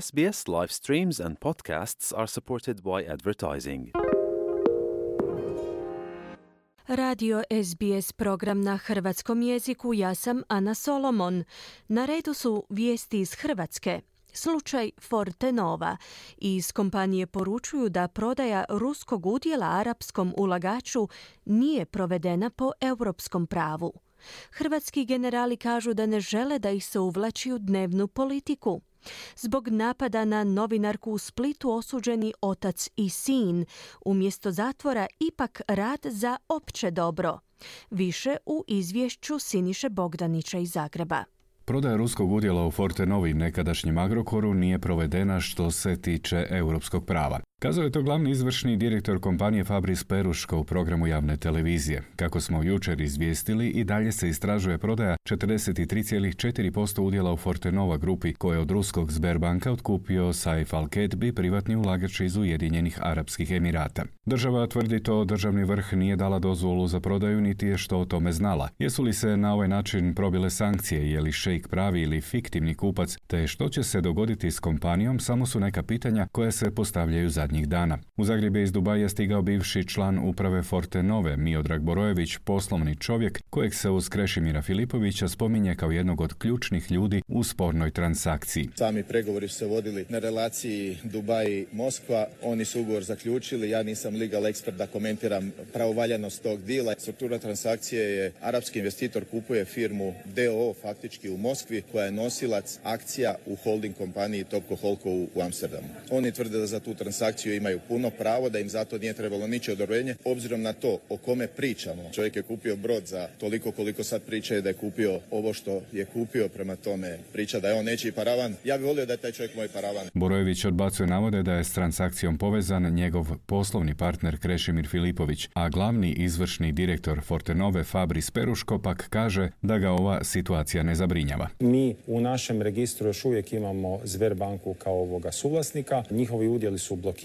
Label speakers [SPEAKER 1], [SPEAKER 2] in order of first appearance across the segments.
[SPEAKER 1] SBS live streams and podcasts are supported by advertising.
[SPEAKER 2] Radio SBS program na hrvatskom jeziku, ja sam Ana Solomon. Na redu su vijesti iz Hrvatske. Slučaj Fortenova. Iz kompanije poručuju da prodaja ruskog udjela arapskom ulagaču nije provedena po europskom pravu. Hrvatski generali kažu da ne žele da ih se uvlači u dnevnu politiku. Zbog napada na novinarku u Splitu osuđeni otac i sin. Umjesto zatvora ipak rad za opće dobro. Više u izvješću Siniše Bogdanića iz Zagreba.
[SPEAKER 3] Prodaja ruskog udjela u Fortenovi nekadašnjem Agrokoru nije provedena što se tiče europskog prava. Kazao je to glavni izvršni direktor kompanije Fabris Peruško u programu javne televizije. Kako smo jučer izvijestili i dalje se istražuje prodaja 43,4% udjela u Fortenova grupi koje je od ruskog Sberbanka otkupio Saif Al-Ketbi, privatni ulagač iz Ujedinjenih Arapskih Emirata. Država tvrdi to državni vrh nije dala dozvolu za prodaju niti je što o tome znala. Jesu li se na ovaj način probile sankcije, je li šejk pravi ili fiktivni kupac, te što će se dogoditi s kompanijom, samo su neka pitanja koja se postavljaju zadnje zadnjih dana. U Zagrebu iz Dubaja stigao bivši član uprave Forte Nove, Miodrag Borojević, poslovni čovjek kojeg se uz Krešimira Filipovića spominje kao jednog od ključnih ljudi u spornoj transakciji.
[SPEAKER 4] Sami pregovori su se vodili na relaciji Dubaj-Moskva. Oni su ugovor zaključili. Ja nisam legal expert da komentiram pravovaljanost tog dila. Struktura transakcije je arapski investitor kupuje firmu DO faktički u Moskvi koja je nosilac akcija u holding kompaniji Topco Holko u Amsterdamu. Oni tvrde da za tu transakciju imaju puno pravo, da im zato nije trebalo niče odobrenje. Obzirom na to o kome pričamo, čovjek je kupio brod za toliko koliko sad priča da je kupio ovo što je kupio, prema tome priča da je on nečiji paravan. Ja bih volio da je taj čovjek moj paravan.
[SPEAKER 3] Borojević odbacuje navode da je s transakcijom povezan njegov poslovni partner Krešimir Filipović, a glavni izvršni direktor Fortenove Fabris Peruško pak kaže da ga ova situacija ne zabrinjava.
[SPEAKER 5] Mi u našem registru još uvijek imamo Zverbanku kao ovoga suvlasnika. Njihovi udjeli su blokirani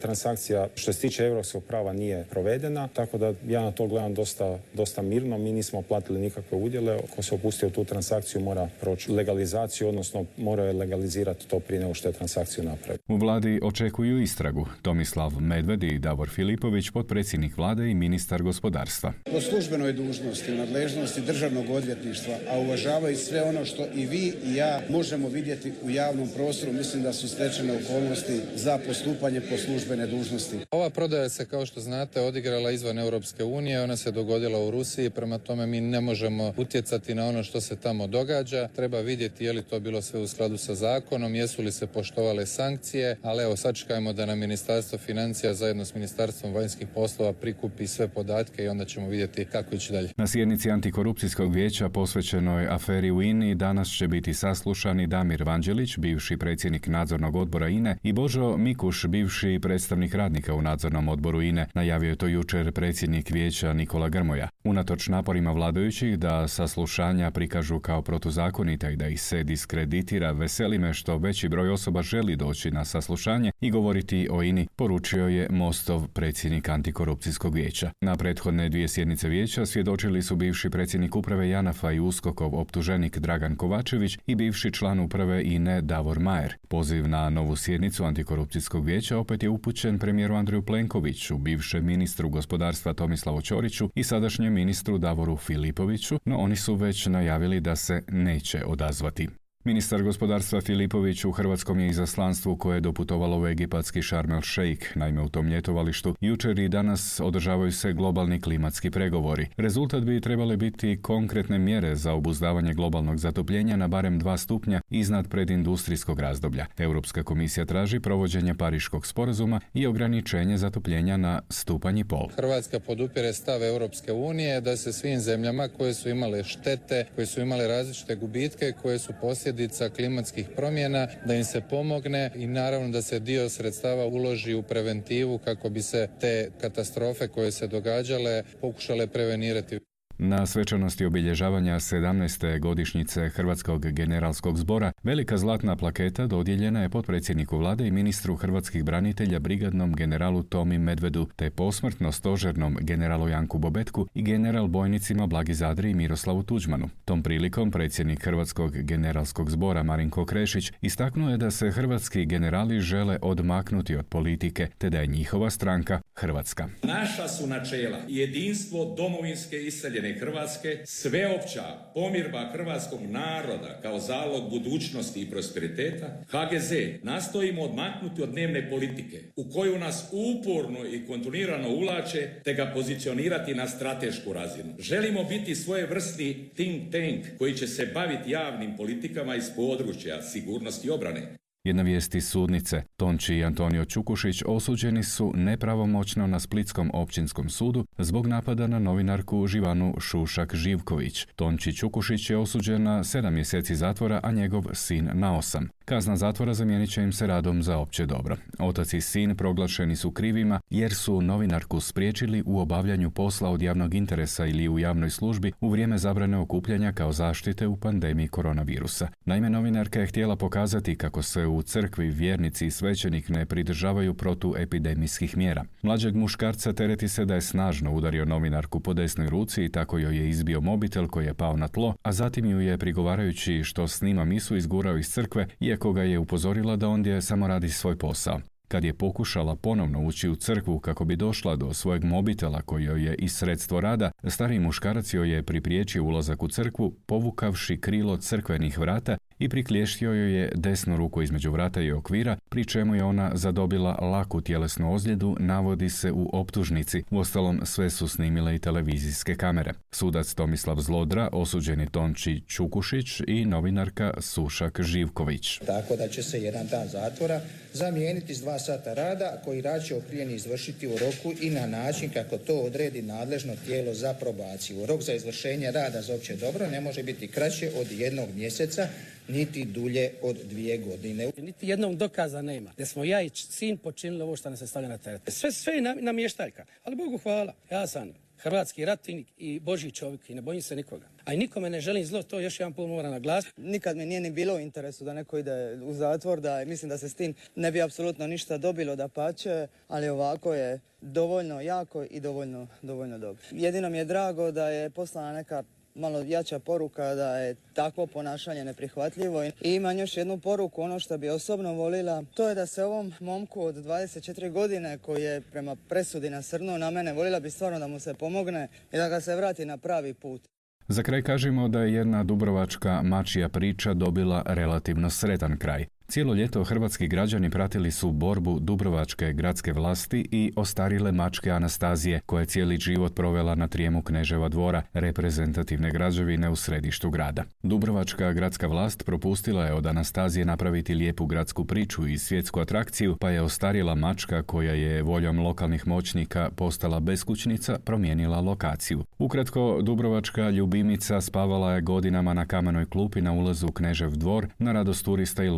[SPEAKER 5] Transakcija što se tiče europskog prava nije provedena, tako da ja na to gledam dosta, dosta mirno. Mi nismo platili nikakve udjele. Ko se opustio tu transakciju mora proći legalizaciju, odnosno mora je legalizirati to prije nego što je transakciju napravi.
[SPEAKER 3] U vladi očekuju istragu. Tomislav Medved i Davor Filipović, potpredsjednik vlade i ministar gospodarstva.
[SPEAKER 6] Po službenoj dužnosti, nadležnosti državnog odvjetništva, a uvažavaju sve ono što i vi i ja možemo vidjeti u javnom prostoru, mislim da su stečene okolnosti za postupanje po službene dužnosti.
[SPEAKER 7] Ova prodaja se, kao što znate, odigrala izvan Europske unije, ona se dogodila u Rusiji, prema tome mi ne možemo utjecati na ono što se tamo događa. Treba vidjeti je li to bilo sve u skladu sa zakonom, jesu li se poštovale sankcije, ali evo sačekajmo da nam Ministarstvo financija zajedno s Ministarstvom vanjskih poslova prikupi sve podatke i onda ćemo vidjeti kako ići dalje.
[SPEAKER 3] Na sjednici antikorupcijskog vijeća posvećenoj aferi u INI danas će biti saslušani Damir Vanđelić, bivši predsjednik nadzornog odbora INE i Božo Mikuš, bivši bivši predstavnik radnika u nadzornom odboru INE, najavio je to jučer predsjednik vijeća Nikola Grmoja. Unatoč naporima vladajućih da saslušanja prikažu kao protuzakonita i da ih se diskreditira, veseli me što veći broj osoba želi doći na saslušanje i govoriti o INI, poručio je Mostov predsjednik antikorupcijskog vijeća. Na prethodne dvije sjednice vijeća svjedočili su bivši predsjednik uprave Janafa i Uskokov optuženik Dragan Kovačević i bivši član uprave INE Davor Majer. Poziv na novu sjednicu antikorupcijskog vijeća opet je upućen premijeru Andreju Plenkoviću, bivšem ministru gospodarstva Tomislavu Ćoriću i sadašnjem ministru Davoru Filipoviću, no oni su već najavili da se neće odazvati. Ministar gospodarstva Filipović u hrvatskom je izaslanstvu koje je doputovalo u egipatski Sharm Sheikh. Naime, u tom ljetovalištu jučer i danas održavaju se globalni klimatski pregovori. Rezultat bi trebale biti konkretne mjere za obuzdavanje globalnog zatopljenja na barem dva stupnja iznad predindustrijskog razdoblja. Europska komisija traži provođenje Pariškog sporazuma i ograničenje zatopljenja na stupanj pol.
[SPEAKER 7] Hrvatska podupire stav Europske unije da se svim zemljama koje su imale štete, koje su imale različite gubitke, koje su posljedice posljedica klimatskih promjena, da im se pomogne i naravno da se dio sredstava uloži u preventivu kako bi se te katastrofe koje se događale pokušale prevenirati.
[SPEAKER 3] Na svečanosti obilježavanja 17. godišnjice Hrvatskog generalskog zbora velika zlatna plaketa dodijeljena je potpredsjedniku vlade i ministru hrvatskih branitelja brigadnom generalu Tomi Medvedu te posmrtno stožernom generalu Janku Bobetku i general bojnicima Blagi Zadri i Miroslavu Tuđmanu. Tom prilikom predsjednik Hrvatskog generalskog zbora Marinko Krešić istaknuo je da se hrvatski generali žele odmaknuti od politike te da je njihova stranka Hrvatska.
[SPEAKER 8] Naša su načela jedinstvo domovinske iseljene Hrvatske, sveopća pomirba hrvatskog naroda kao zalog budućnosti i prosperiteta, HGZ nastojimo odmaknuti od dnevne politike u koju nas uporno i kontinuirano ulače te ga pozicionirati na stratešku razinu. Želimo biti svojevrsni think tank koji će se baviti javnim politikama iz područja sigurnosti i obrane.
[SPEAKER 3] Jedna vijest iz sudnice. Tonči i Antonio Čukušić osuđeni su nepravomoćno na Splitskom općinskom sudu zbog napada na novinarku Živanu Šušak-Živković. Tonči Čukušić je osuđen na sedam mjeseci zatvora, a njegov sin na osam. Kazna zatvora zamijenit će im se radom za opće dobro. Otac i sin proglašeni su krivima jer su novinarku spriječili u obavljanju posla od javnog interesa ili u javnoj službi u vrijeme zabrane okupljanja kao zaštite u pandemiji koronavirusa. Naime, novinarka je htjela pokazati kako se u crkvi vjernici i svećenik ne pridržavaju protuepidemijskih mjera. Mlađeg muškarca tereti se da je snažno udario novinarku po desnoj ruci i tako joj je izbio mobitel koji je pao na tlo, a zatim ju je prigovarajući što snima misu izgurao iz crkve iako ga je upozorila da ondje samo radi svoj posao. Kad je pokušala ponovno ući u crkvu kako bi došla do svojeg mobitela koji joj je i sredstvo rada, stari muškarac joj je pripriječio ulazak u crkvu, povukavši krilo crkvenih vrata i priklješio joj je desnu ruku između vrata i okvira, pri čemu je ona zadobila laku tjelesnu ozljedu, navodi se u optužnici. Uostalom, sve su snimile i televizijske kamere. Sudac Tomislav Zlodra, osuđeni Tonči Čukušić i novinarka Sušak Živković.
[SPEAKER 9] Tako da će se jedan dan zatvora zamijeniti s dva sata rada koji rad će oprijeni izvršiti u roku i na način kako to odredi nadležno tijelo za probaciju. Rok za izvršenje rada za opće dobro ne može biti kraće od jednog mjeseca niti dulje od dvije godine.
[SPEAKER 10] Niti jednog dokaza nema da smo ja i sin počinili ovo što nas se stavlja na teret. Sve, sve je namještaljka, ali Bogu hvala. Ja sam hrvatski ratnik i boži čovjek i ne bojim se nikoga. A i nikome ne želim zlo, to još jedan put moram naglasiti.
[SPEAKER 11] Nikad mi nije ni bilo u interesu da neko ide u zatvor, da mislim da se s tim ne bi apsolutno ništa dobilo da pače, ali ovako je dovoljno jako i dovoljno, dovoljno dobro. Jedino mi je drago da je poslana neka malo jača poruka da je takvo ponašanje neprihvatljivo. I imam još jednu poruku, ono što bi osobno volila, to je da se ovom momku od 24 godine koji je prema presudi nasrnuo na mene, volila bi stvarno da mu se pomogne i da ga se vrati na pravi put.
[SPEAKER 3] Za kraj kažemo da je jedna dubrovačka mačija priča dobila relativno sretan kraj. Cijelo ljeto hrvatski građani pratili su borbu Dubrovačke gradske vlasti i ostarile mačke Anastazije, koja je cijeli život provela na trijemu Kneževa dvora, reprezentativne građevine u središtu grada. Dubrovačka gradska vlast propustila je od Anastazije napraviti lijepu gradsku priču i svjetsku atrakciju, pa je ostarila mačka koja je voljom lokalnih moćnika postala beskućnica promijenila lokaciju. Ukratko, Dubrovačka ljubimica spavala je godinama na kamenoj klupi na ulazu u Knežev dvor, na radost turista i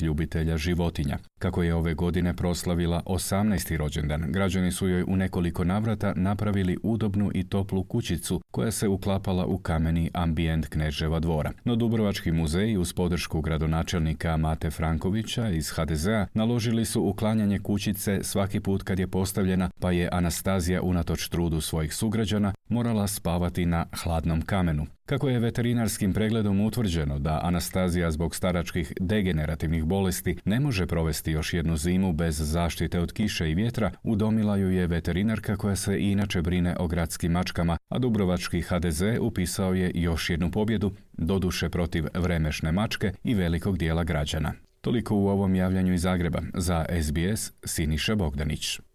[SPEAKER 3] ljubitelja životinja. Kako je ove godine proslavila 18. rođendan, građani su joj u nekoliko navrata napravili udobnu i toplu kućicu koja se uklapala u kameni ambijent Kneževa dvora. No Dubrovački muzej uz podršku gradonačelnika Mate Frankovića iz HDZ-a naložili su uklanjanje kućice svaki put kad je postavljena, pa je Anastazija unatoč trudu svojih sugrađana morala spavati na hladnom kamenu. Kako je veterinarskim pregledom utvrđeno da Anastazija zbog staračkih degenerativnih bolesti ne može provesti još jednu zimu bez zaštite od kiše i vjetra, udomila ju je veterinarka koja se inače brine o gradskim mačkama, a Dubrovački HDZ upisao je još jednu pobjedu, doduše protiv vremešne mačke i velikog dijela građana. Toliko u ovom javljanju iz Zagreba. Za SBS Siniša Bogdanić.